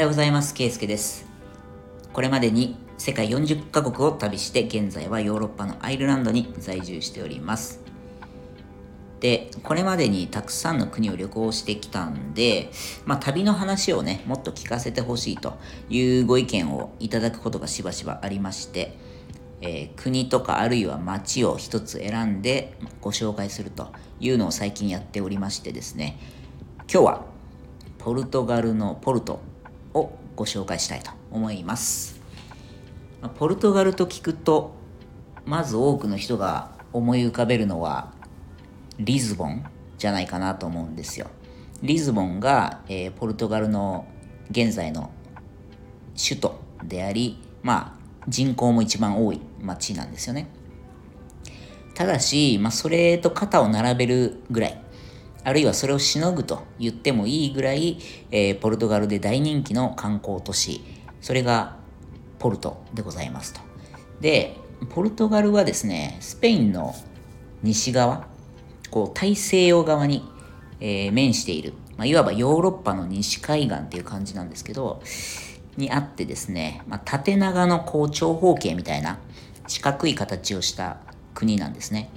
はようございます。ケイスケです。これまでに世界40カ国を旅して現在はヨーロッパのアイルランドに在住しております。で、これまでにたくさんの国を旅行してきたんで、まあ旅の話をね、もっと聞かせてほしいというご意見をいただくことがしばしばありまして、えー、国とかあるいは町を一つ選んでご紹介するというのを最近やっておりましてですね、今日はポルトガルのポルトご紹介したいと思います。ポルトガルと聞くと、まず多くの人が思い浮かべるのはリズボンじゃないかなと思うんですよ。リズボンが、えー、ポルトガルの現在の首都であり、まあ人口も一番多い町なんですよね。ただし、まあ、それと肩を並べるぐらい、あるいはそれをしのぐと言ってもいいぐらい、えー、ポルトガルで大人気の観光都市、それがポルトでございますと。で、ポルトガルはですね、スペインの西側、こう大西洋側に、えー、面している、まあ、いわばヨーロッパの西海岸っていう感じなんですけど、にあってですね、まあ、縦長のこう長方形みたいな四角い形をした国なんですね。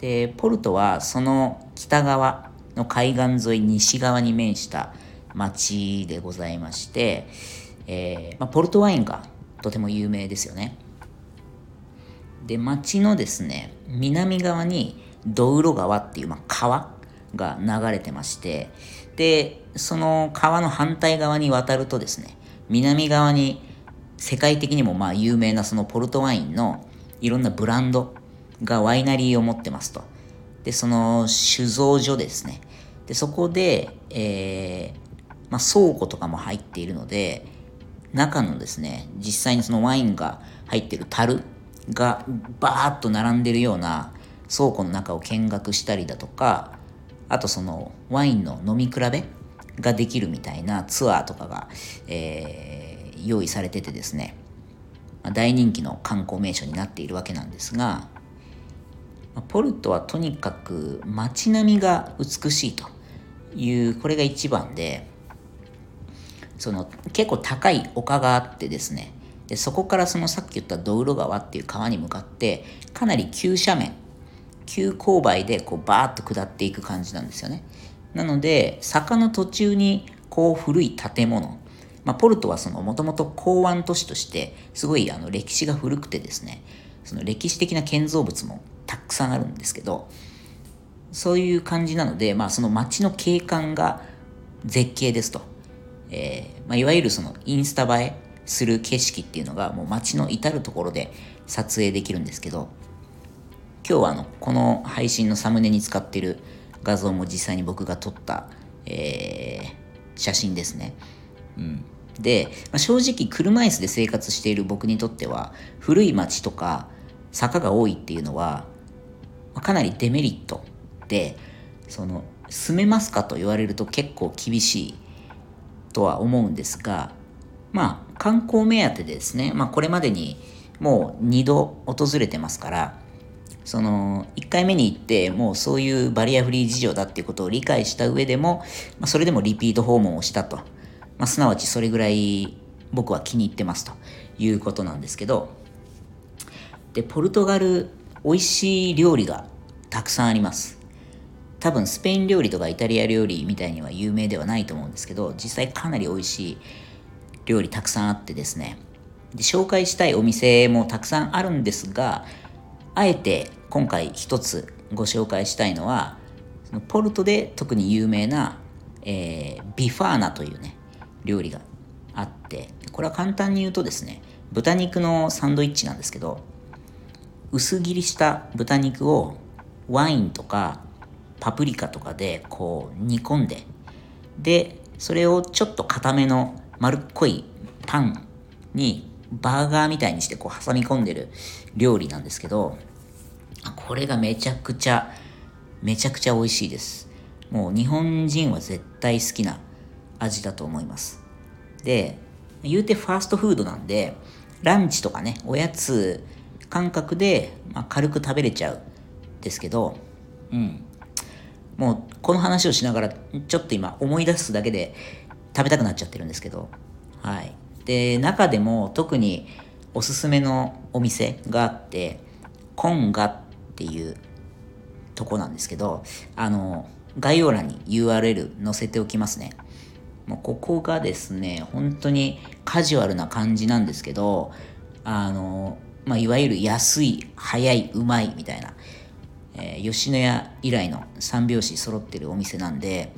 で、ポルトはその北側の海岸沿い西側に面した町でございまして、えー、まあ、ポルトワインがとても有名ですよね。で、町のですね、南側にドウロ川っていう、まあ、川が流れてまして、で、その川の反対側に渡るとですね、南側に世界的にもまあ有名なそのポルトワインのいろんなブランドがワイナリーを持ってますと。で、その酒造所ですね。で、そこで、えー、まあ、倉庫とかも入っているので、中のですね、実際にそのワインが入ってる樽がバーッと並んでるような倉庫の中を見学したりだとか、あとそのワインの飲み比べができるみたいなツアーとかが、えー、用意されててですね、ま大人気の観光名所になっているわけなんですが、ポルトはとにかく街並みが美しいと。いうこれが一番でその結構高い丘があってですね。でそこからそのさっき言ったドウロ川っていう川に向かってかなり急斜面急勾配でこうバーッと下っていく感じなんですよね。なので坂の途中にこう古い建物まあ、ポルトはもともと港湾都市としてすごいあの歴史が古くてですねその歴史的な建造物もたくさんあるんですけどそういう感じなので、まあ、その街の景観が絶景ですと、えーまあ、いわゆるそのインスタ映えする景色っていうのがもう街の至る所で撮影できるんですけど今日はあのこの配信のサムネに使ってる画像も実際に僕が撮った、えー、写真ですね。うん、で、まあ、正直車椅子で生活している僕にとっては古い街とか坂が多いっていうのはかなりデメリットでその住めますかと言われると結構厳しいとは思うんですがまあ観光目当てでですね、まあ、これまでにもう2度訪れてますからその1回目に行ってもうそういうバリアフリー事情だっていうことを理解した上でも、まあ、それでもリピート訪問をしたと、まあ、すなわちそれぐらい僕は気に入ってますと。いうことなんですけど。でポルトガル美味しい料理がたくさんあります。多分スペイン料理とかイタリア料理みたいには有名ではないと思うんですけど実際かなり美味しい料理たくさんあってですね。で紹介したいお店もたくさんあるんですがあえて今回一つご紹介したいのはそのポルトで特に有名な、えー、ビファーナというね料理があってこれは簡単に言うとですね豚肉のサンドイッチなんですけど薄切りした豚肉をワインとかパプリカとかでこう煮込んででそれをちょっと固めの丸っこいパンにバーガーみたいにしてこう挟み込んでる料理なんですけどこれがめちゃくちゃめちゃくちゃ美味しいですもう日本人は絶対好きな味だと思いますで言うてファーストフードなんでランチとかねおやつ感覚で、まあ、軽く食べれちゃうですけど、うん。もうこの話をしながらちょっと今思い出すだけで食べたくなっちゃってるんですけどはい。で、中でも特におすすめのお店があって、コンガっていうとこなんですけど、あの、概要欄に URL 載せておきますね。もうここがですね、本当にカジュアルな感じなんですけど、あの、まあ、いわゆる安い、早い、うまいみたいな、えー、吉野家以来の三拍子揃ってるお店なんで、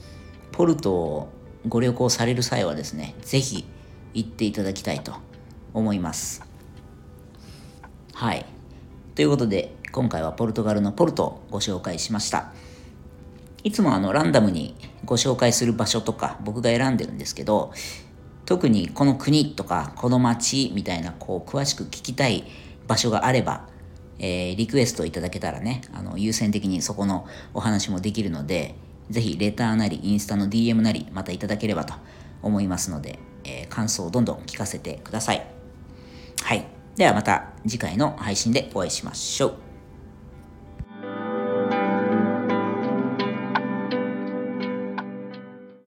ポルトをご旅行される際はですね、ぜひ行っていただきたいと思います。はい。ということで、今回はポルトガルのポルトをご紹介しました。いつもあのランダムにご紹介する場所とか僕が選んでるんですけど、特にこの国とかこの街みたいなこう詳しく聞きたい場所があれば、えー、リクエストいただけたらね、あの優先的にそこのお話もできるので、ぜひレターなりインスタの DM なりまたいただければと思いますので、えー、感想をどんどん聞かせてください。はい。ではまた次回の配信でお会いしましょう。